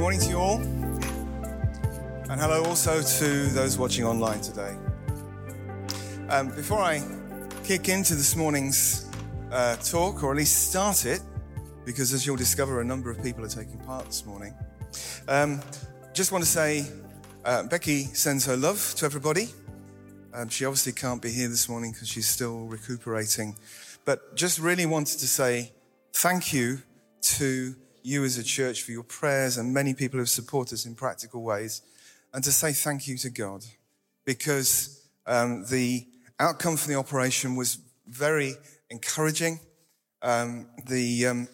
morning to you all. And hello also to those watching online today. Um, before I kick into this morning's uh, talk, or at least start it, because as you'll discover, a number of people are taking part this morning, um, just want to say uh, Becky sends her love to everybody. Um, she obviously can't be here this morning because she's still recuperating. But just really wanted to say thank you to you as a church for your prayers and many people who have supported us in practical ways. And to say thank you to God because um, the outcome from the operation was very encouraging. Um, the, um,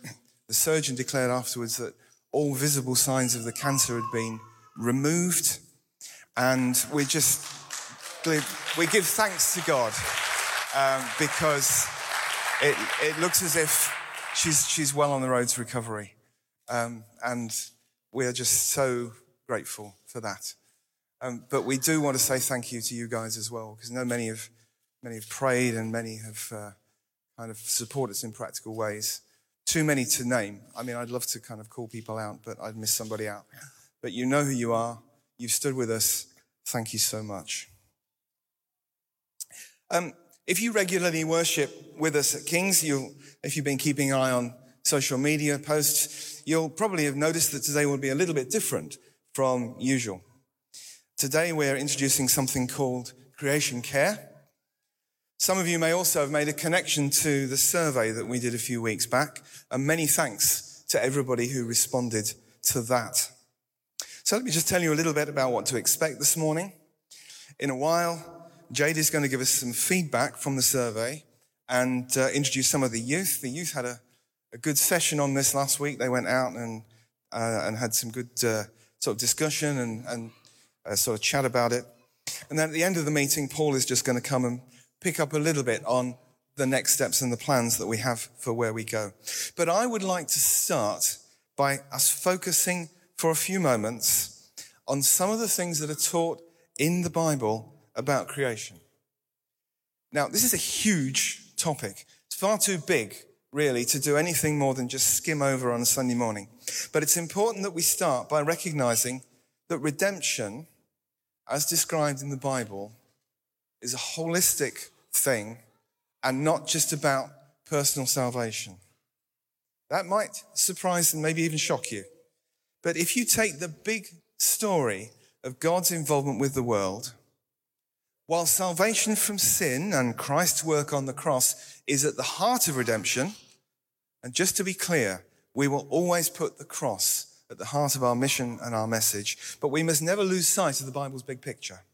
the surgeon declared afterwards that all visible signs of the cancer had been removed. And we just we give thanks to God um, because it, it looks as if she's, she's well on the road to recovery. Um, and we are just so grateful for that. Um, but we do want to say thank you to you guys as well, because I know many have, many have prayed and many have uh, kind of supported us in practical ways. Too many to name. I mean, I'd love to kind of call people out, but I'd miss somebody out. But you know who you are. You've stood with us. Thank you so much. Um, if you regularly worship with us at King's, you if you've been keeping an eye on social media posts, you'll probably have noticed that today will be a little bit different from usual. Today we're introducing something called creation care. Some of you may also have made a connection to the survey that we did a few weeks back, and many thanks to everybody who responded to that. So let me just tell you a little bit about what to expect this morning. In a while, Jade is going to give us some feedback from the survey and uh, introduce some of the youth. The youth had a, a, good session on this last week. They went out and, uh, and had some good uh, sort of discussion and, and uh, sort of chat about it. And then at the end of the meeting, Paul is just going to come and pick up a little bit on the next steps and the plans that we have for where we go. But I would like to start by us focusing for a few moments on some of the things that are taught in the Bible about creation. Now, this is a huge topic. It's far too big, really, to do anything more than just skim over on a Sunday morning. But it's important that we start by recognizing that redemption, as described in the Bible, is a holistic thing and not just about personal salvation. That might surprise and maybe even shock you. But if you take the big story of God's involvement with the world, while salvation from sin and Christ's work on the cross is at the heart of redemption, and just to be clear, we will always put the cross at the heart of our mission and our message, but we must never lose sight of the Bible's big picture.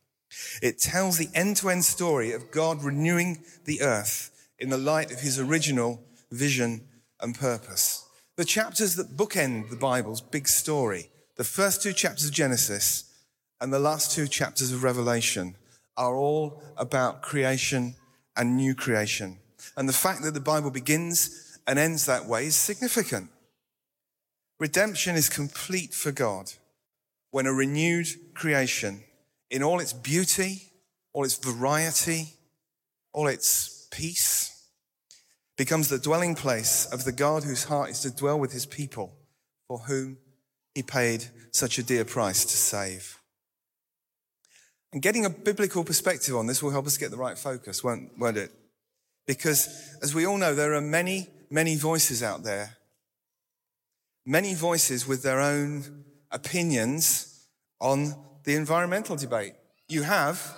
It tells the end to end story of God renewing the earth in the light of his original vision and purpose. The chapters that bookend the Bible's big story, the first two chapters of Genesis and the last two chapters of Revelation, are all about creation and new creation. And the fact that the Bible begins and ends that way is significant. Redemption is complete for God when a renewed creation, in all its beauty, all its variety, all its peace, becomes the dwelling place of the God whose heart is to dwell with his people, for whom he paid such a dear price to save. And getting a biblical perspective on this will help us get the right focus, won't, won't it? Because as we all know, there are many, many voices out there. Many voices with their own opinions on the environmental debate. You have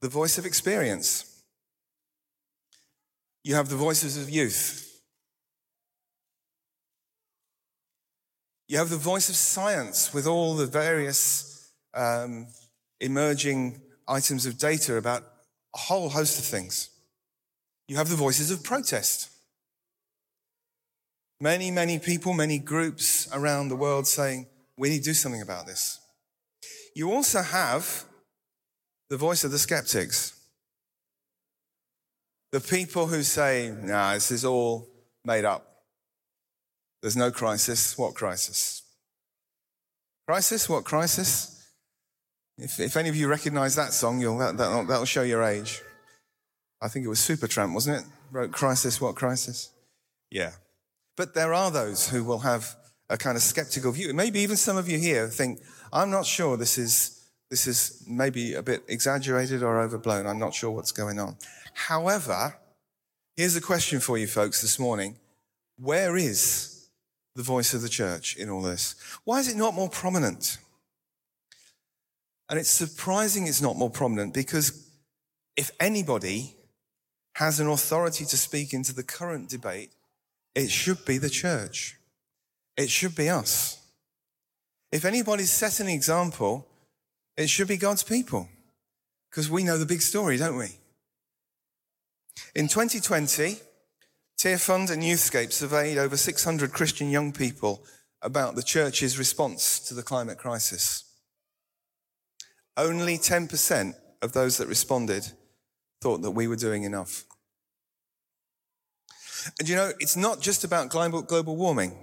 the voice of experience. You have the voices of youth. You have the voice of science with all the various um, emerging items of data about a whole host of things. You have the voices of protest. Many, many people, many groups around the world saying, we need to do something about this. You also have the voice of the skeptics. The people who say, nah, this is all made up. There's no crisis. What crisis? Crisis? What crisis? If, if any of you recognize that song, you'll, that, that'll, that'll show your age. I think it was Supertramp, wasn't it? Wrote Crisis, what crisis? Yeah. But there are those who will have a kind of skeptical view. Maybe even some of you here think, I'm not sure this is, this is maybe a bit exaggerated or overblown. I'm not sure what's going on. However, here's a question for you folks this morning. Where is the voice of the church in all this? Why is it not more prominent? And it's surprising it's not more prominent because if anybody has an authority to speak into the current debate, it should be the church. It should be us. If anybody's set an example, it should be God's people. Because we know the big story, don't we? In 2020, Tearfund and Youthscape surveyed over 600 Christian young people about the church's response to the climate crisis. Only 10% of those that responded thought that we were doing enough. And you know, it's not just about global, warming.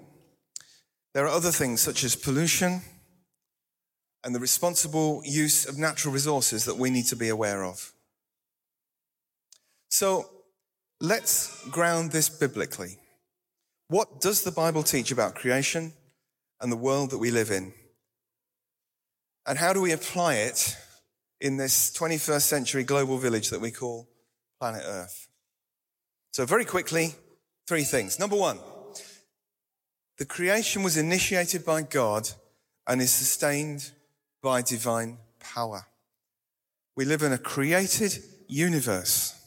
There are other things such as pollution and the responsible use of natural resources that we need to be aware of. So let's ground this biblically. What does the Bible teach about creation and the world that we live in? And how do we apply it in this 21st century global village that we call planet Earth? So, very quickly, three things. Number one, the creation was initiated by God and is sustained by divine power. We live in a created universe.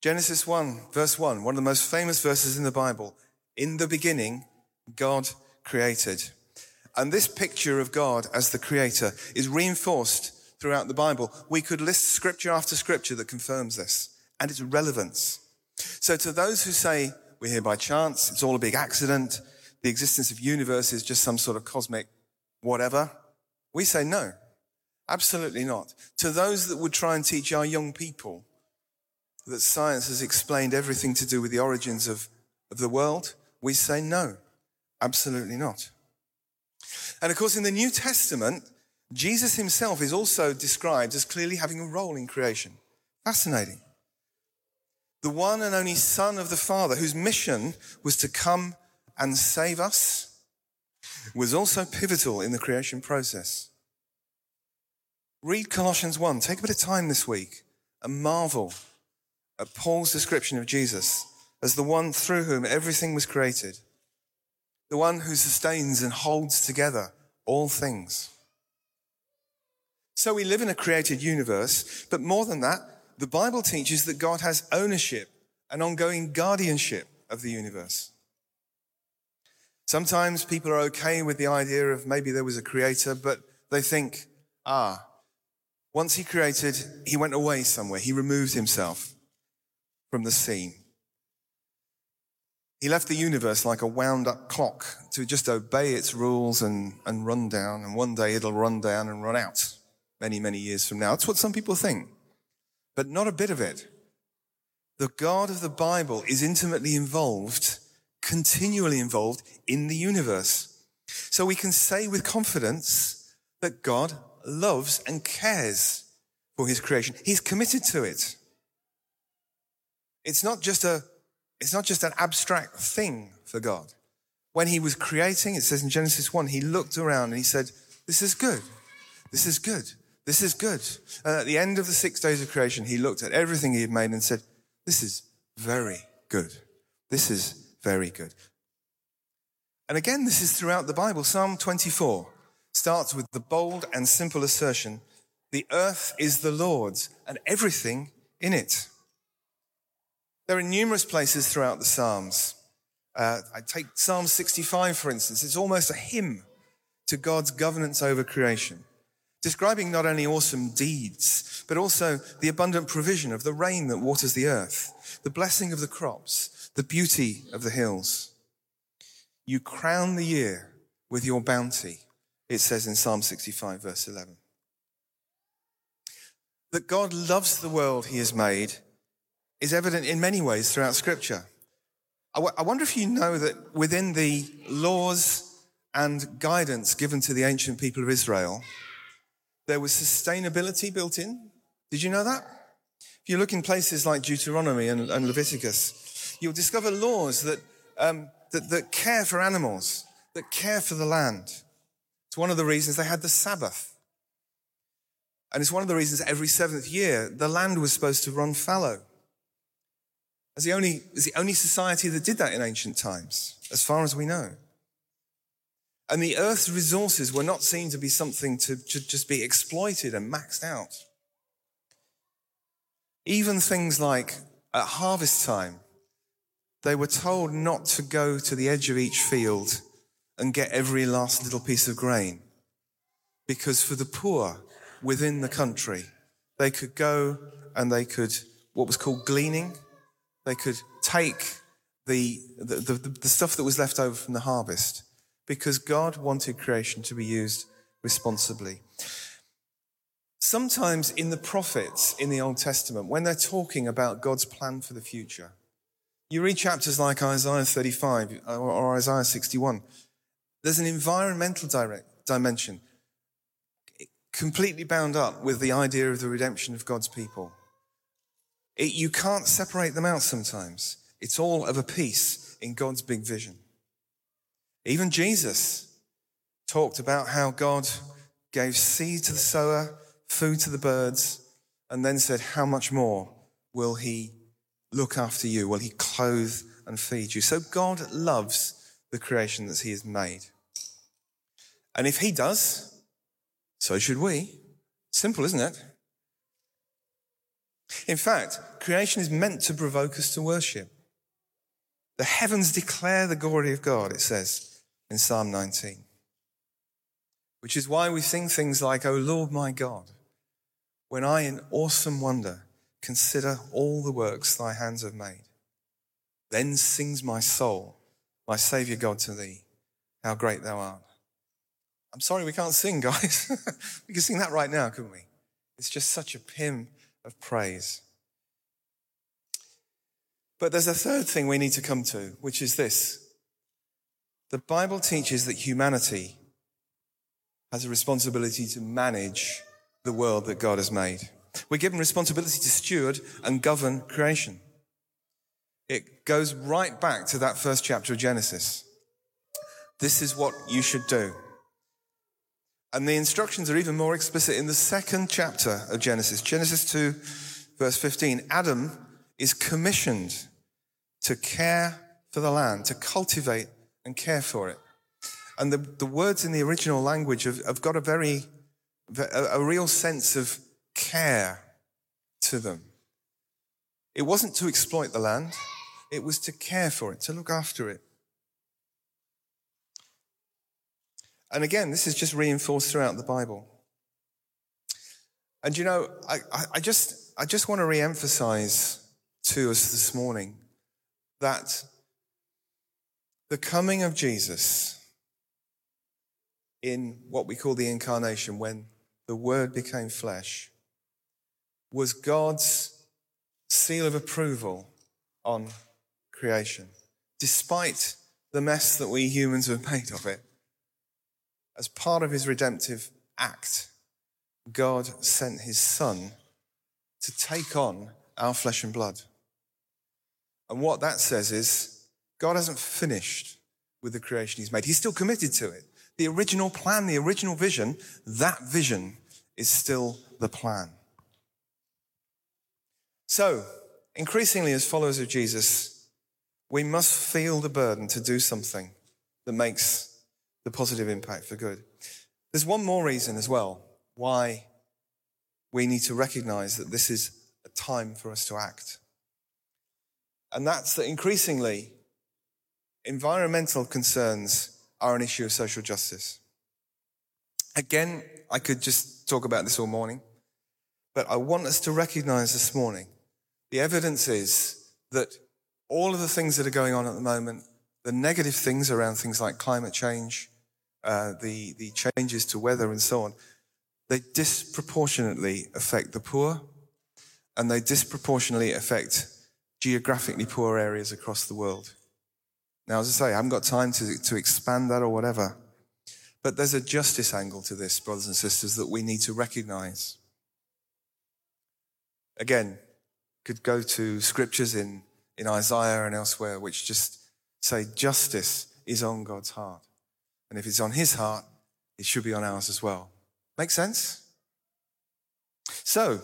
Genesis 1, verse 1, one of the most famous verses in the Bible. In the beginning, God created. And this picture of God as the creator is reinforced throughout the Bible. We could list scripture after scripture that confirms this and its relevance. So to those who say we're here by chance, it's all a big accident, the existence of universe is just some sort of cosmic whatever, we say no, absolutely not. To those that would try and teach our young people that science has explained everything to do with the origins of, of the world, we say no, absolutely not. And of course, in the New Testament, Jesus himself is also described as clearly having a role in creation. Fascinating. The one and only Son of the Father, whose mission was to come and save us, was also pivotal in the creation process. Read Colossians 1. Take a bit of time this week and marvel at Paul's description of Jesus as the one through whom everything was created the one who sustains and holds together all things. So we live in a created universe, but more than that, the Bible teaches that God has ownership and ongoing guardianship of the universe. Sometimes people are okay with the idea of maybe there was a creator, but they think, ah, once he created, he went away somewhere. He removed himself from the scene. He left the universe like a wound up clock to just obey its rules and, and run down. And one day it'll run down and run out many, many years from now. That's what some people think, but not a bit of it. The God of the Bible is intimately involved, continually involved in the universe. So we can say with confidence that God loves and cares for his creation. He's committed to it. It's not just a it's not just an abstract thing for God. When he was creating, it says in Genesis 1, he looked around and he said, This is good. This is good. This is good. And at the end of the six days of creation, he looked at everything he had made and said, This is very good. This is very good. And again, this is throughout the Bible. Psalm 24 starts with the bold and simple assertion the earth is the Lord's and everything in it. There are numerous places throughout the Psalms. Uh, I take Psalm 65, for instance. It's almost a hymn to God's governance over creation, describing not only awesome deeds, but also the abundant provision of the rain that waters the earth, the blessing of the crops, the beauty of the hills. You crown the year with your bounty, it says in Psalm 65, verse 11. That God loves the world he has made is evident in many ways throughout Scripture. I, w- I wonder if you know that within the laws and guidance given to the ancient people of Israel, there was sustainability built in. Did you know that? If you look in places like Deuteronomy and, and Leviticus, you'll discover laws that, um, that, that care for animals, that care for the land. It's one of the reasons they had the Sabbath. And it's one of the reasons every seventh year the land was supposed to run fallow. As the only, as the only society that did that in ancient times, as far as we know. And the earth's resources were not seen to be something to, to just be exploited and maxed out. Even things like at harvest time, they were told not to go to the edge of each field and get every last little piece of grain. Because for the poor within the country, they could go and they could, what was called gleaning, they could take the, the, the, the stuff that was left over from the harvest because God wanted creation to be used responsibly. Sometimes in the prophets in the Old Testament, when they're talking about God's plan for the future, you read chapters like Isaiah 35 or Isaiah 61, there's an environmental direct dimension completely bound up with the idea of the redemption of God's people. It, you can't separate them out sometimes. It's all of a piece in God's big vision. Even Jesus talked about how God gave seed to the sower, food to the birds, and then said, How much more will he look after you? Will he clothe and feed you? So God loves the creation that he has made. And if he does, so should we. Simple, isn't it? In fact, creation is meant to provoke us to worship. The heavens declare the glory of God, it says in Psalm 19. Which is why we sing things like, O Lord my God, when I in awesome wonder consider all the works thy hands have made. Then sings my soul, my Saviour God, to thee, how great thou art. I'm sorry we can't sing, guys. we can sing that right now, couldn't we? It's just such a hymn of praise. But there's a third thing we need to come to, which is this. The Bible teaches that humanity has a responsibility to manage the world that God has made. We're given responsibility to steward and govern creation. It goes right back to that first chapter of Genesis. This is what you should do. And the instructions are even more explicit in the second chapter of Genesis, Genesis 2, verse 15. Adam is commissioned to care for the land, to cultivate and care for it. And the, the words in the original language have, have got a very, a, a real sense of care to them. It wasn't to exploit the land, it was to care for it, to look after it. And again, this is just reinforced throughout the Bible. And you know, I, I just, I just want to re-emphasize to us this morning that the coming of Jesus in what we call the incarnation, when the Word became flesh, was God's seal of approval on creation, despite the mess that we humans have made of it as part of his redemptive act, God sent his son to take on our flesh and blood. And what that says is God hasn't finished with the creation he's made. He's still committed to it. The original plan, the original vision, that vision is still the plan. So, increasingly, as followers of Jesus, we must feel the burden to do something that makes the positive impact for good. There's one more reason as well why we need to recognize that this is a time for us to act. And that's that increasingly environmental concerns are an issue of social justice. Again, I could just talk about this all morning, but I want us to recognize this morning the evidence is that all of the things that are going on at the moment, the negative things around things like climate change, uh, the, the changes to weather and so on, they disproportionately affect the poor and they disproportionately affect geographically poor areas across the world. Now, as I say, I haven't got time to, to expand that or whatever, but there's a justice angle to this, brothers and sisters, that we need to recognize. Again, could go to scriptures in, in Isaiah and elsewhere which just say justice is on God's heart. And if it's on his heart, it should be on ours as well. Make sense? So,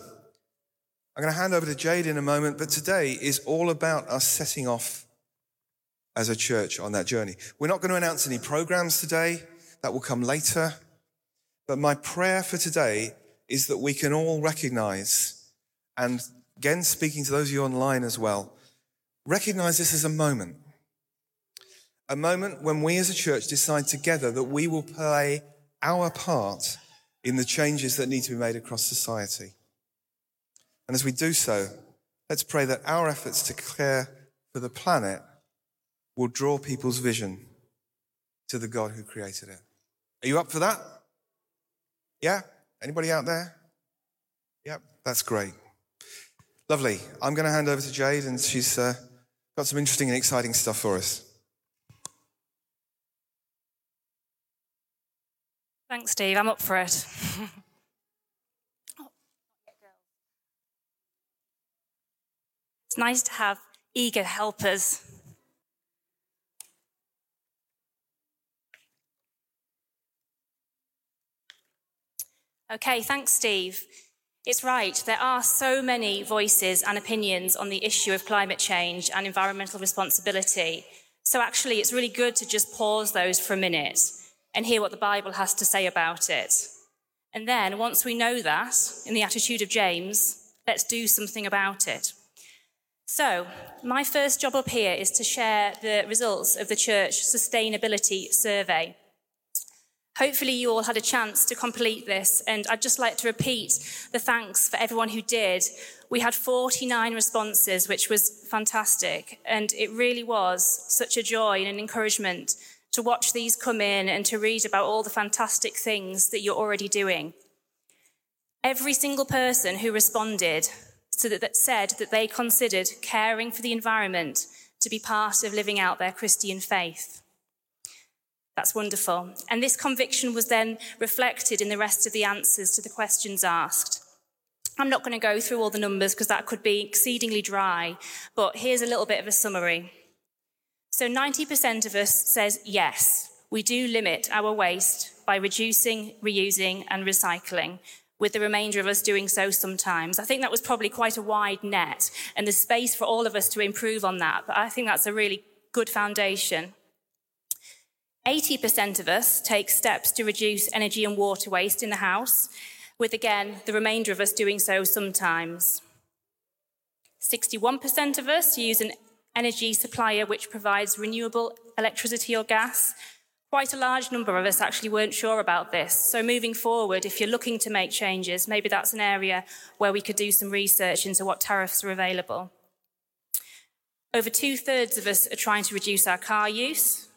I'm going to hand over to Jade in a moment, but today is all about us setting off as a church on that journey. We're not going to announce any programs today. That will come later. But my prayer for today is that we can all recognize, and again, speaking to those of you online as well, recognize this as a moment. A moment when we as a church decide together that we will play our part in the changes that need to be made across society. And as we do so, let's pray that our efforts to care for the planet will draw people's vision to the God who created it. Are you up for that? Yeah? Anybody out there? Yep, that's great. Lovely. I'm going to hand over to Jade, and she's uh, got some interesting and exciting stuff for us. Thanks, Steve. I'm up for it. it's nice to have eager helpers. Okay, thanks, Steve. It's right, there are so many voices and opinions on the issue of climate change and environmental responsibility. So, actually, it's really good to just pause those for a minute and hear what the Bible has to say about it. And then, once we know that, in the attitude of James, let's do something about it. So, my first job up here is to share the results of the church sustainability survey. Hopefully, you all had a chance to complete this, and I'd just like to repeat the thanks for everyone who did. We had 49 responses, which was fantastic, and it really was such a joy and an encouragement to watch these come in and to read about all the fantastic things that you're already doing. Every single person who responded so that, that said that they considered caring for the environment to be part of living out their Christian faith. That's wonderful. And this conviction was then reflected in the rest of the answers to the questions asked. I'm not going to go through all the numbers because that could be exceedingly dry, but here's a little bit of a summary. So 90% of us says yes, we do limit our waste by reducing, reusing, and recycling, with the remainder of us doing so sometimes. I think that was probably quite a wide net, and there's space for all of us to improve on that, but I think that's a really good foundation. 80% of us take steps to reduce energy and water waste in the house, with again the remainder of us doing so sometimes. 61% of us use an energy supplier which provides renewable electricity or gas. Quite a large number of us actually weren't sure about this. So, moving forward, if you're looking to make changes, maybe that's an area where we could do some research into what tariffs are available. Over two thirds of us are trying to reduce our car use.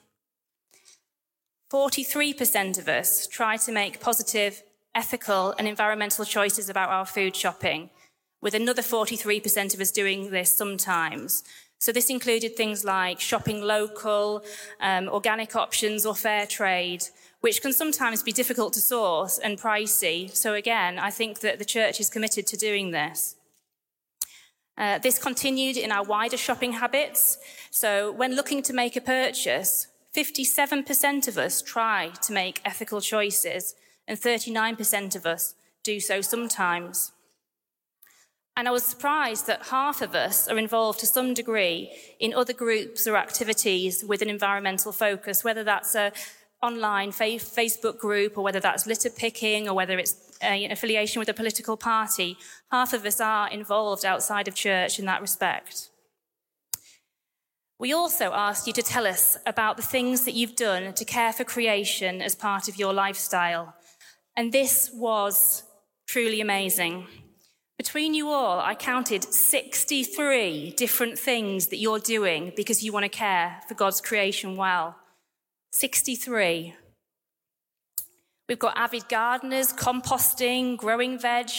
43% of us try to make positive, ethical, and environmental choices about our food shopping, with another 43% of us doing this sometimes. So, this included things like shopping local, um, organic options, or fair trade, which can sometimes be difficult to source and pricey. So, again, I think that the church is committed to doing this. Uh, this continued in our wider shopping habits. So, when looking to make a purchase, 57% of us try to make ethical choices, and 39% of us do so sometimes. And I was surprised that half of us are involved to some degree in other groups or activities with an environmental focus, whether that's a online Facebook group or whether that's litter picking or whether it's uh, an affiliation with a political party. Half of us are involved outside of church in that respect. We also asked you to tell us about the things that you've done to care for creation as part of your lifestyle. And this was truly amazing. Between you all, I counted 63 different things that you're doing because you want to care for God's creation well. 63. We've got avid gardeners, composting, growing veg,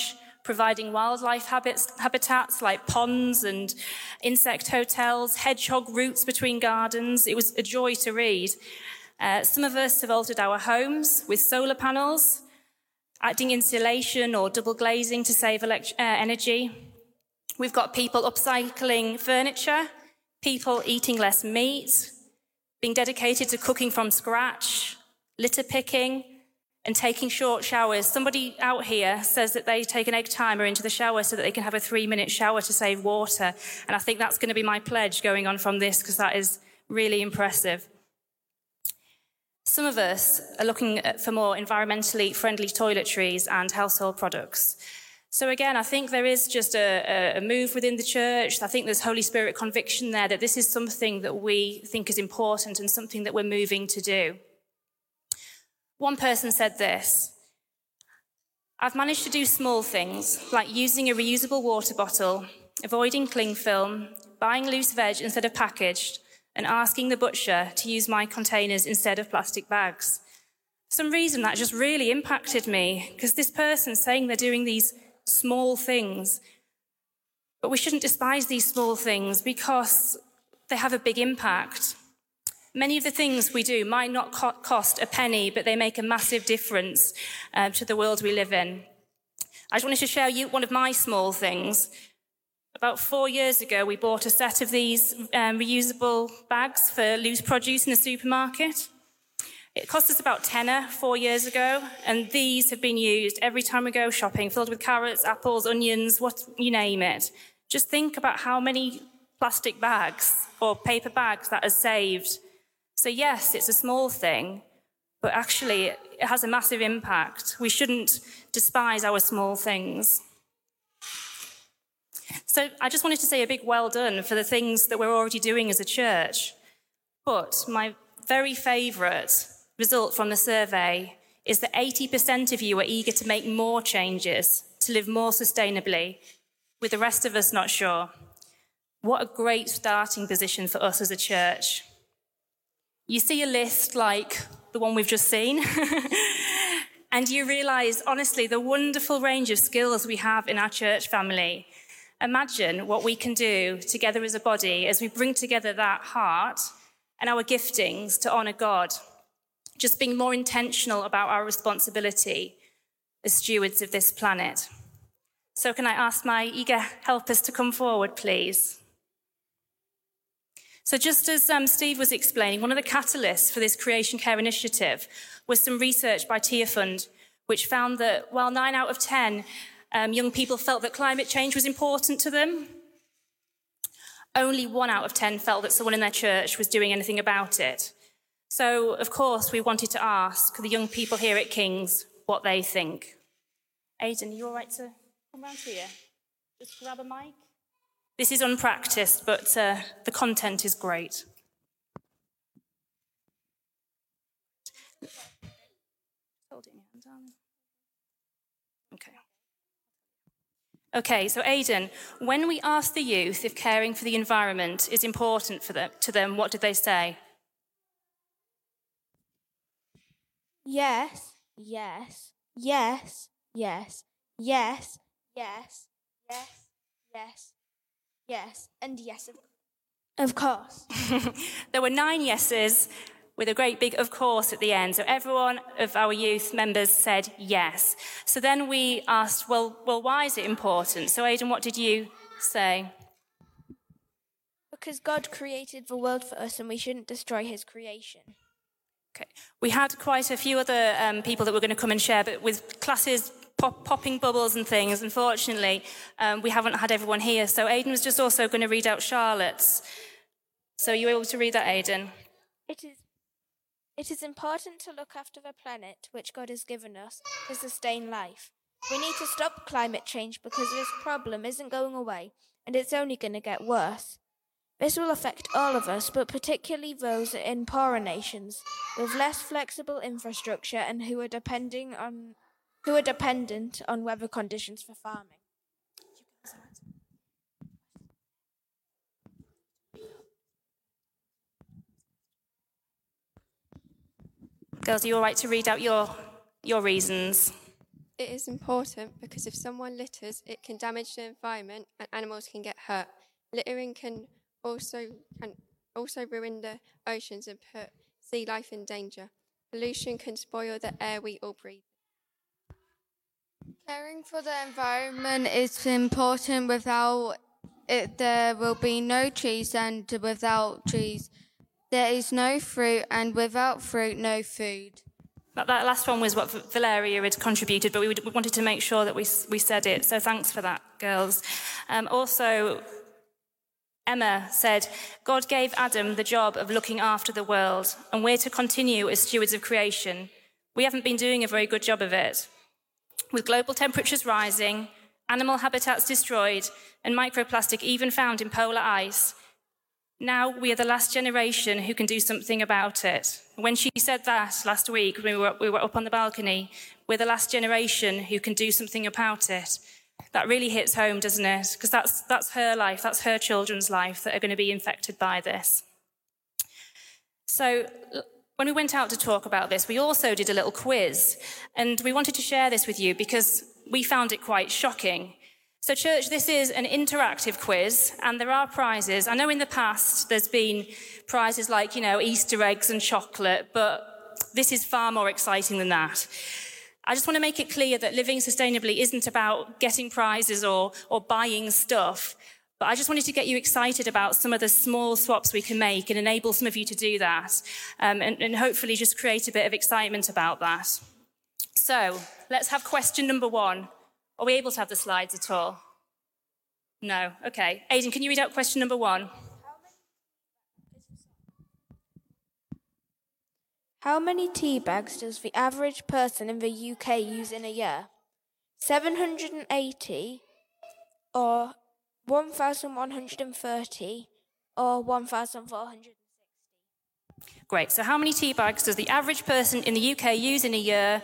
providing wildlife habits, habitats like ponds and insect hotels, hedgehog routes between gardens. It was a joy to read. Uh, some of us have altered our homes with solar panels, adding insulation or double glazing to save elect- uh, energy. We've got people upcycling furniture, people eating less meat, being dedicated to cooking from scratch, litter picking, and taking short showers. Somebody out here says that they take an egg timer into the shower so that they can have a three minute shower to save water. And I think that's going to be my pledge going on from this because that is really impressive. Some of us are looking for more environmentally friendly toiletries and household products. So again, I think there is just a, a, move within the church. I think there's Holy Spirit conviction there that this is something that we think is important and something that we're moving to do. One person said this I've managed to do small things like using a reusable water bottle, avoiding cling film, buying loose veg instead of packaged, and asking the butcher to use my containers instead of plastic bags. For some reason, that just really impacted me because this person saying they're doing these small things. But we shouldn't despise these small things because they have a big impact. Many of the things we do might not co- cost a penny, but they make a massive difference uh, to the world we live in. I just wanted to share you one of my small things. About four years ago, we bought a set of these um, reusable bags for loose produce in the supermarket. It cost us about tenner four years ago, and these have been used every time we go shopping, filled with carrots, apples, onions, what you name it. Just think about how many plastic bags or paper bags that are saved so, yes, it's a small thing, but actually it has a massive impact. We shouldn't despise our small things. So, I just wanted to say a big well done for the things that we're already doing as a church. But my very favourite result from the survey is that 80% of you are eager to make more changes, to live more sustainably, with the rest of us not sure. What a great starting position for us as a church. You see a list like the one we've just seen, and you realize, honestly, the wonderful range of skills we have in our church family. Imagine what we can do together as a body as we bring together that heart and our giftings to honor God. Just being more intentional about our responsibility as stewards of this planet. So, can I ask my eager helpers to come forward, please? So, just as um, Steve was explaining, one of the catalysts for this creation care initiative was some research by Tearfund, which found that while nine out of 10 um, young people felt that climate change was important to them, only one out of 10 felt that someone in their church was doing anything about it. So, of course, we wanted to ask the young people here at King's what they think. Aidan, are you all right to come round here? Just grab a mic. This is unpracticed, but uh, the content is great. Okay. Okay, so Aidan, when we asked the youth if caring for the environment is important for them, to them, what did they say? Yes, yes, yes, yes, yes, yes, yes, yes, Yes, and yes, of, course. there were nine yeses with a great big of course at the end. So everyone of our youth members said yes. So then we asked, well, well, why is it important? So Aidan, what did you say? Because God created the world for us and we shouldn't destroy his creation. Okay. We had quite a few other um, people that were going to come and share, but with classes pop, popping bubbles and things. Unfortunately, um, we haven't had everyone here. So Aidan was just also going to read out Charlotte's. So are you able to read that, Aidan? It is. It is important to look after the planet which God has given us to sustain life. We need to stop climate change because this problem isn't going away and it's only going to get worse. This will affect all of us, but particularly those in poorer nations with less flexible infrastructure and who are depending on who are dependent on weather conditions for farming. Girls, are you all right to read out your, your reasons? It is important because if someone litters, it can damage the environment and animals can get hurt. Littering can also can also ruin the oceans and put sea life in danger. Pollution can spoil the air we all breathe. Caring for the environment is important. Without it, there will be no trees, and without trees, there is no fruit, and without fruit, no food. That, that last one was what Valeria had contributed, but we, would, we wanted to make sure that we, we said it. So thanks for that, girls. Um, also, Emma said, God gave Adam the job of looking after the world, and we're to continue as stewards of creation. We haven't been doing a very good job of it. With global temperatures rising, animal habitats destroyed, and microplastic even found in polar ice, now we are the last generation who can do something about it. When she said that last week, we were, we were up on the balcony, we're the last generation who can do something about it that really hits home, doesn't it? Because that's, that's her life, that's her children's life that are going to be infected by this. So, when we went out to talk about this, we also did a little quiz, and we wanted to share this with you because we found it quite shocking. So, church, this is an interactive quiz, and there are prizes. I know in the past there's been prizes like, you know, Easter eggs and chocolate, but this is far more exciting than that. I just want to make it clear that living sustainably isn't about getting prizes or, or buying stuff. But I just wanted to get you excited about some of the small swaps we can make and enable some of you to do that. Um, and, and hopefully just create a bit of excitement about that. So let's have question number one. Are we able to have the slides at all? No. Okay. Aidan, can you read out question number one? How many tea bags does the average person in the UK use in a year? 780 or 1130 or 1460? Great. So, how many tea bags does the average person in the UK use in a year?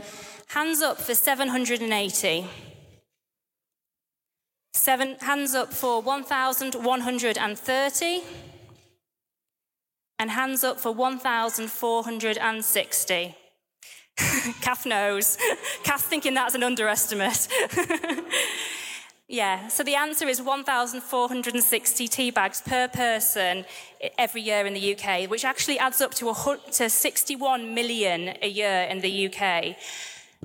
Hands up for 780. Seven, hands up for 1,130 and hands up for 1,460. Kath knows. Kath thinking that's an underestimate. yeah, so the answer is 1,460 tea bags per person every year in the UK, which actually adds up to, to 61 million a year in the UK.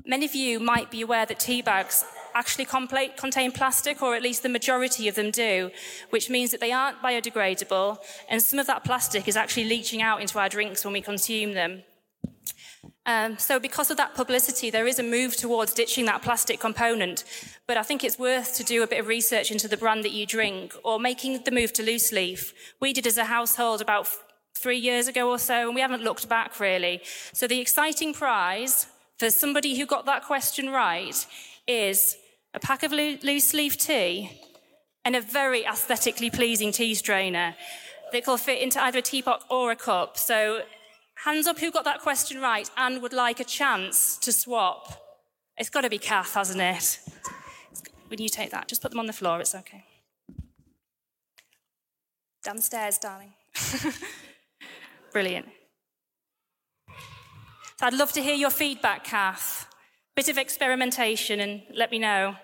Many of you might be aware that tea bags actually contain plastic, or at least the majority of them do, which means that they aren't biodegradable, and some of that plastic is actually leaching out into our drinks when we consume them. Um, so, because of that publicity, there is a move towards ditching that plastic component. But I think it's worth to do a bit of research into the brand that you drink or making the move to loose leaf. We did as a household about three years ago or so, and we haven't looked back really. So, the exciting prize for somebody who got that question right is a pack of loose leaf tea and a very aesthetically pleasing tea strainer that will fit into either a teapot or a cup. So, hands up who got that question right and would like a chance to swap. It's got to be Kath, hasn't it? When you take that, just put them on the floor, it's okay. Downstairs, darling. Brilliant. So I'd love to hear your feedback, Kath bit of experimentation and let me know.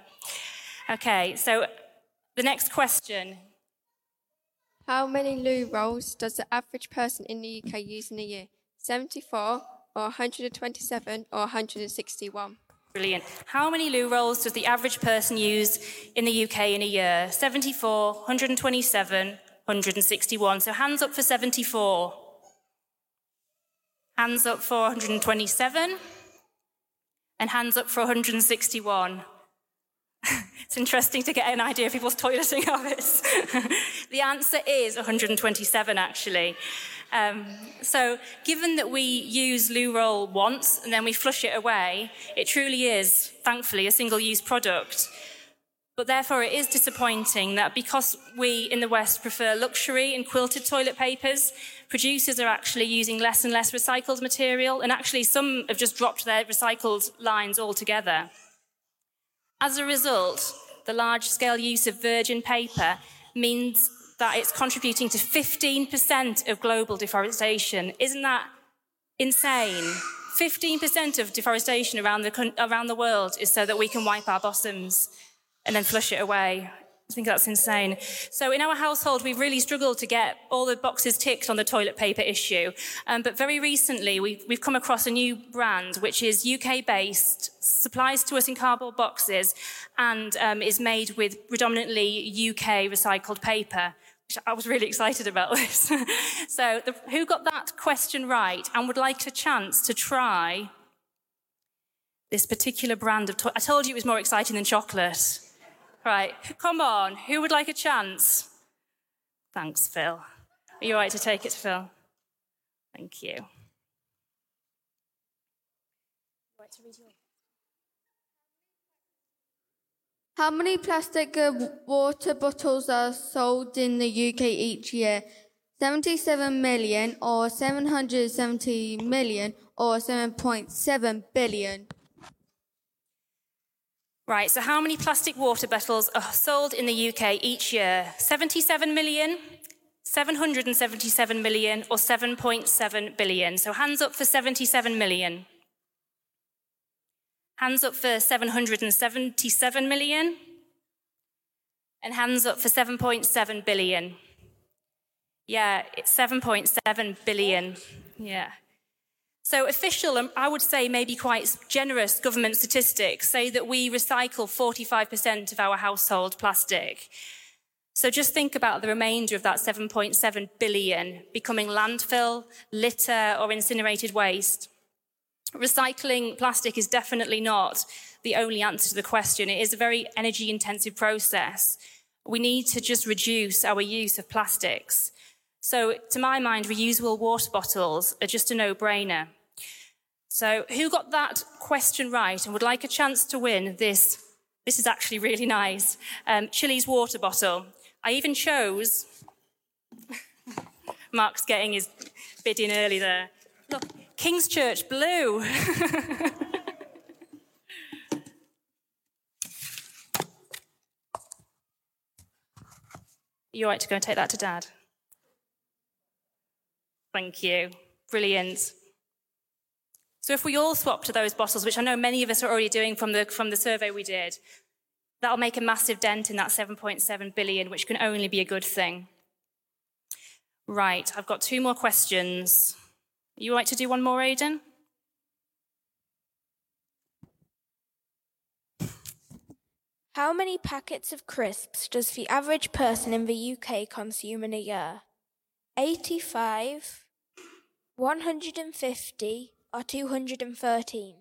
Okay, so the next question. How many loo rolls does the average person in the UK use in a year? 74 or 127 or 161? Brilliant. How many loo rolls does the average person use in the UK in a year? 74, 127, 161. So hands up for 74. Hands up for 127 and hands up for 161. it's interesting to get an idea of people's toileting habits. the answer is 127, actually. Um, so, given that we use loo roll once and then we flush it away, it truly is, thankfully, a single use product. But therefore, it is disappointing that because we in the West prefer luxury and quilted toilet papers, producers are actually using less and less recycled material, and actually, some have just dropped their recycled lines altogether. As a result, the large scale use of virgin paper means that it's contributing to 15% of global deforestation. Isn't that insane? 15% of deforestation around the, around the world is so that we can wipe our bottoms and then flush it away. I think that's insane. So in our household, we've really struggled to get all the boxes ticked on the toilet paper issue. Um, but very recently, we've, we've come across a new brand, which is UK-based, supplies to us in cardboard boxes, and um, is made with predominantly UK recycled paper. I was really excited about this. so, the, who got that question right and would like a chance to try this particular brand of toy. I told you it was more exciting than chocolate. Right, come on, who would like a chance? Thanks, Phil. Are you all right to take it, Phil? Thank you. How many plastic uh, water bottles are sold in the UK each year? 77 million or 770 million or 7.7 billion? Right, so how many plastic water bottles are sold in the UK each year? 77 million, 777 million, or 7.7 billion? So hands up for 77 million. Hands up for 777 million. And hands up for 7.7 billion. Yeah, it's 7.7 billion. Yeah. So, official, um, I would say maybe quite generous government statistics say that we recycle 45% of our household plastic. So, just think about the remainder of that 7.7 billion becoming landfill, litter, or incinerated waste. Recycling plastic is definitely not the only answer to the question. It is a very energy intensive process. We need to just reduce our use of plastics. So, to my mind, reusable water bottles are just a no brainer. So, who got that question right and would like a chance to win this? This is actually really nice. Um, Chilly's water bottle. I even chose. Mark's getting his bid in early there. Look, King's Church blue. You're right to go and take that to Dad? Thank you. Brilliant. So if we all swap to those bottles, which I know many of us are already doing from the, from the survey we did, that'll make a massive dent in that 7.7 billion, which can only be a good thing. Right, I've got two more questions. You like to do one more, Aidan? How many packets of crisps does the average person in the UK consume in a year? 85, 150, or 213?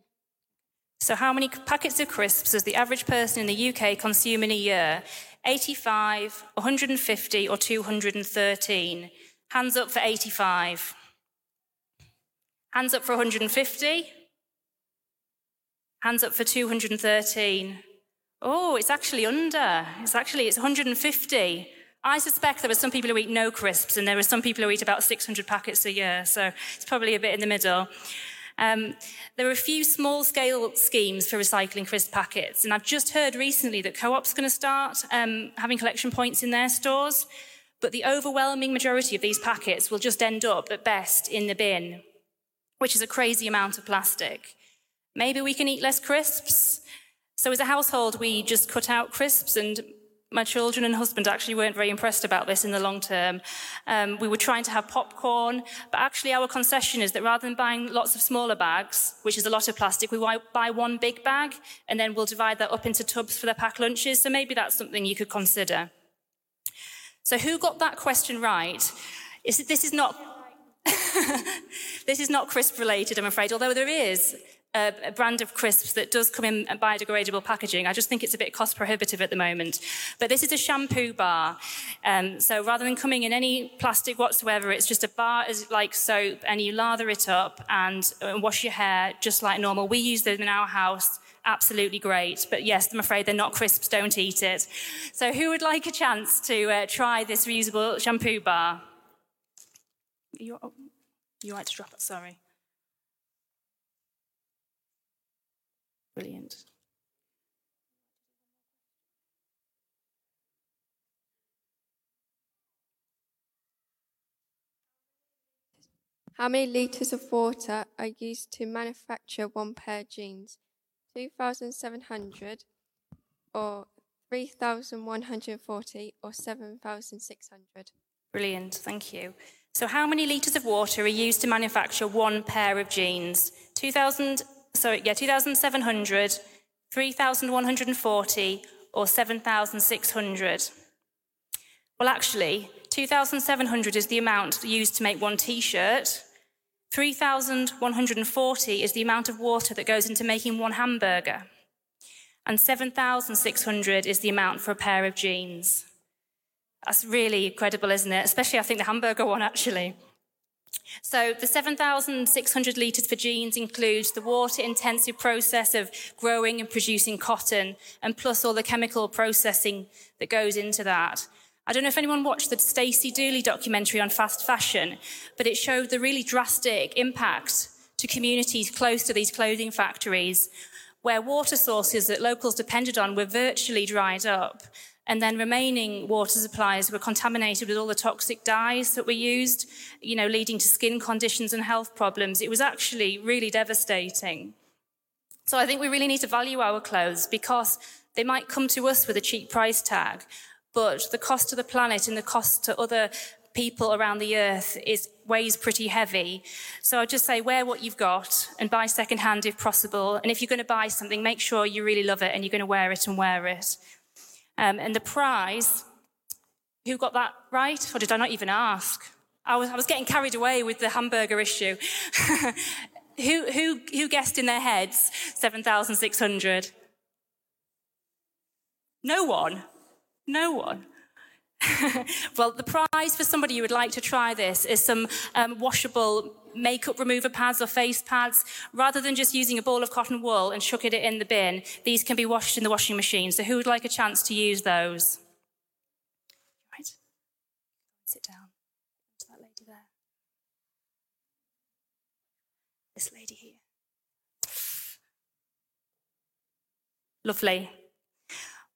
So, how many packets of crisps does the average person in the UK consume in a year? 85, 150, or 213? Hands up for 85. Hands up for 150. Hands up for 213. Oh, it's actually under. It's actually it's 150. I suspect there are some people who eat no crisps, and there are some people who eat about 600 packets a year, so it's probably a bit in the middle. Um, there are a few small scale schemes for recycling crisp packets, and I've just heard recently that Co op's going to start um, having collection points in their stores, but the overwhelming majority of these packets will just end up at best in the bin, which is a crazy amount of plastic. Maybe we can eat less crisps. So, as a household, we just cut out crisps and my children and husband actually weren't very impressed about this in the long term. Um, we were trying to have popcorn, but actually our concession is that rather than buying lots of smaller bags, which is a lot of plastic, we buy one big bag and then we'll divide that up into tubs for their pack lunches. So maybe that's something you could consider. So who got that question right? Is this is not this is not crisp related, I'm afraid, although there is a, brand of crisps that does come in biodegradable packaging. I just think it's a bit cost prohibitive at the moment. But this is a shampoo bar. Um, so rather than coming in any plastic whatsoever, it's just a bar as like soap and you lather it up and, and wash your hair just like normal. We use them in our house. Absolutely great. But yes, I'm afraid they're not crisps. Don't eat it. So who would like a chance to uh, try this reusable shampoo bar? You, oh, you like to drop it? Sorry. Brilliant. How many litres of water are used to manufacture one pair of jeans? 2,700 or 3,140 or 7,600? Brilliant, thank you. So, how many litres of water are used to manufacture one pair of jeans? 2,000 so yeah, 2,700, 3,140, or 7,600? Well, actually, 2,700 is the amount used to make one t shirt, 3,140 is the amount of water that goes into making one hamburger. And 7,600 is the amount for a pair of jeans. That's really incredible, isn't it? Especially, I think, the hamburger one, actually. So the 7,600 litres for jeans includes the water intensive process of growing and producing cotton, and plus all the chemical processing that goes into that. I don't know if anyone watched the Stacey Dooley documentary on fast fashion, but it showed the really drastic impact to communities close to these clothing factories, where water sources that locals depended on were virtually dried up. And then remaining water supplies were contaminated with all the toxic dyes that were used, you know, leading to skin conditions and health problems. It was actually really devastating. So I think we really need to value our clothes because they might come to us with a cheap price tag, but the cost to the planet and the cost to other people around the earth is weighs pretty heavy. So I'd just say wear what you've got and buy secondhand if possible. And if you're going to buy something, make sure you really love it and you're going to wear it and wear it. Um, and the prize, who got that right? Or did I not even ask? I was, I was getting carried away with the hamburger issue. who, who, who guessed in their heads 7,600? No one. No one. well, the prize for somebody who would like to try this is some um, washable makeup remover pads or face pads. Rather than just using a ball of cotton wool and chucking it in the bin, these can be washed in the washing machine. So, who would like a chance to use those? Right. Sit down. To that lady there. This lady here. Lovely.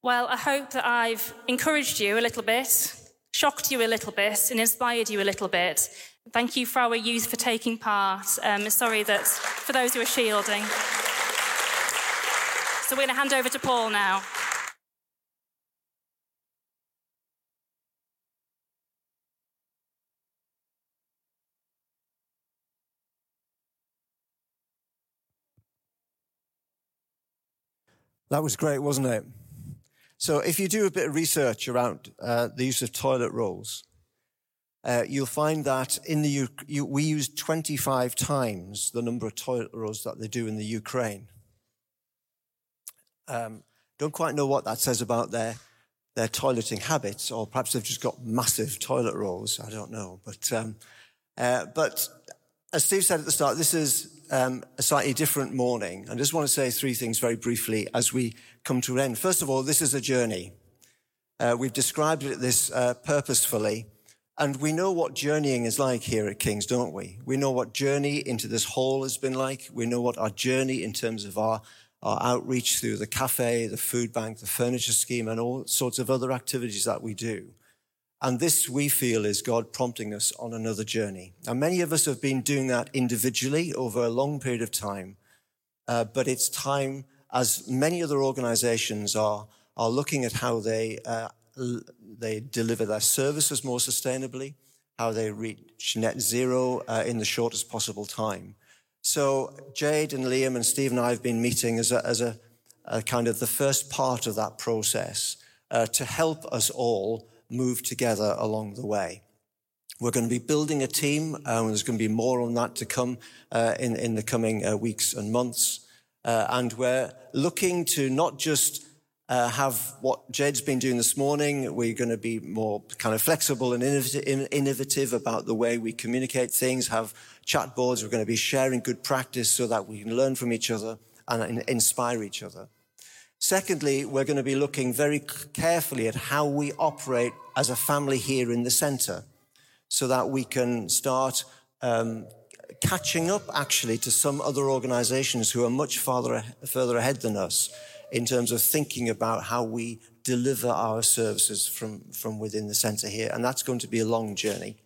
Well, I hope that I've encouraged you a little bit, shocked you a little bit, and inspired you a little bit. Thank you for our youth for taking part. Um, sorry that for those who are shielding. So we're going to hand over to Paul now. That was great, wasn't it? So if you do a bit of research around uh, the use of toilet rolls, uh, you'll find that in the U- you, we use 25 times the number of toilet rolls that they do in the Ukraine. Um, don't quite know what that says about their their toileting habits, or perhaps they've just got massive toilet rolls. I don't know, but um, uh, but as Steve said at the start, this is um, a slightly different morning. I just want to say three things very briefly as we come to an end. First of all, this is a journey. Uh, we've described it this uh, purposefully, and we know what journeying is like here at King's, don't we? We know what journey into this hall has been like. We know what our journey in terms of our, our outreach through the cafe, the food bank, the furniture scheme, and all sorts of other activities that we do. And this, we feel, is God prompting us on another journey. And many of us have been doing that individually over a long period of time. Uh, but it's time, as many other organizations are, are looking at how they, uh, they deliver their services more sustainably, how they reach net zero uh, in the shortest possible time. So Jade and Liam and Steve and I have been meeting as a, as a, a kind of the first part of that process uh, to help us all move together along the way. We're going to be building a team, and there's going to be more on that to come uh, in, in the coming uh, weeks and months. Uh, and we're looking to not just uh, have what Jed's been doing this morning. We're going to be more kind of flexible and innovative about the way we communicate things, have chat boards. We're going to be sharing good practice so that we can learn from each other and inspire each other. Secondly, we're going to be looking very carefully at how we operate as a family here in the centre so that we can start um, catching up actually to some other organizations who are much farther, further ahead than us in terms of thinking about how we deliver our services from, from within the centre here. And that's going to be a long journey.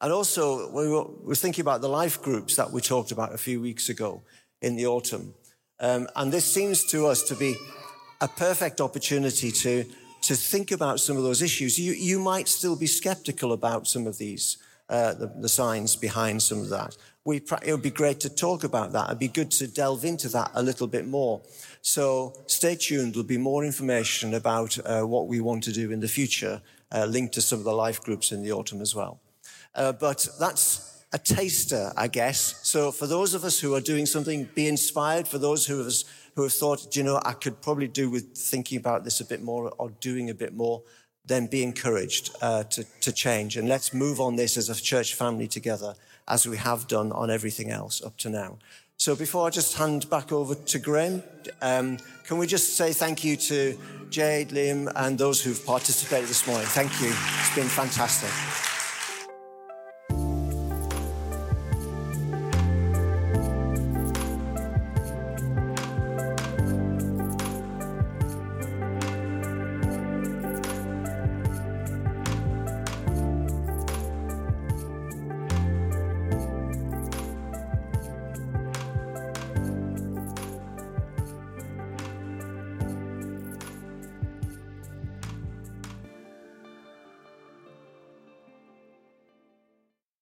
And also, we were, we were thinking about the life groups that we talked about a few weeks ago in the autumn. Um, and this seems to us to be a perfect opportunity to, to think about some of those issues. You, you might still be skeptical about some of these, uh, the, the, signs behind some of that. We, it would be great to talk about that. It'd be good to delve into that a little bit more. So stay tuned. There'll be more information about uh, what we want to do in the future, uh, linked to some of the life groups in the autumn as well. Uh, but that's a taster, I guess. So for those of us who are doing something, be inspired. For those who have, who have thought, you know, I could probably do with thinking about this a bit more or doing a bit more, then be encouraged uh, to, to change. And let's move on this as a church family together, as we have done on everything else up to now. So before I just hand back over to Graham, um, can we just say thank you to Jade, Liam, and those who've participated this morning? Thank you. It's been fantastic.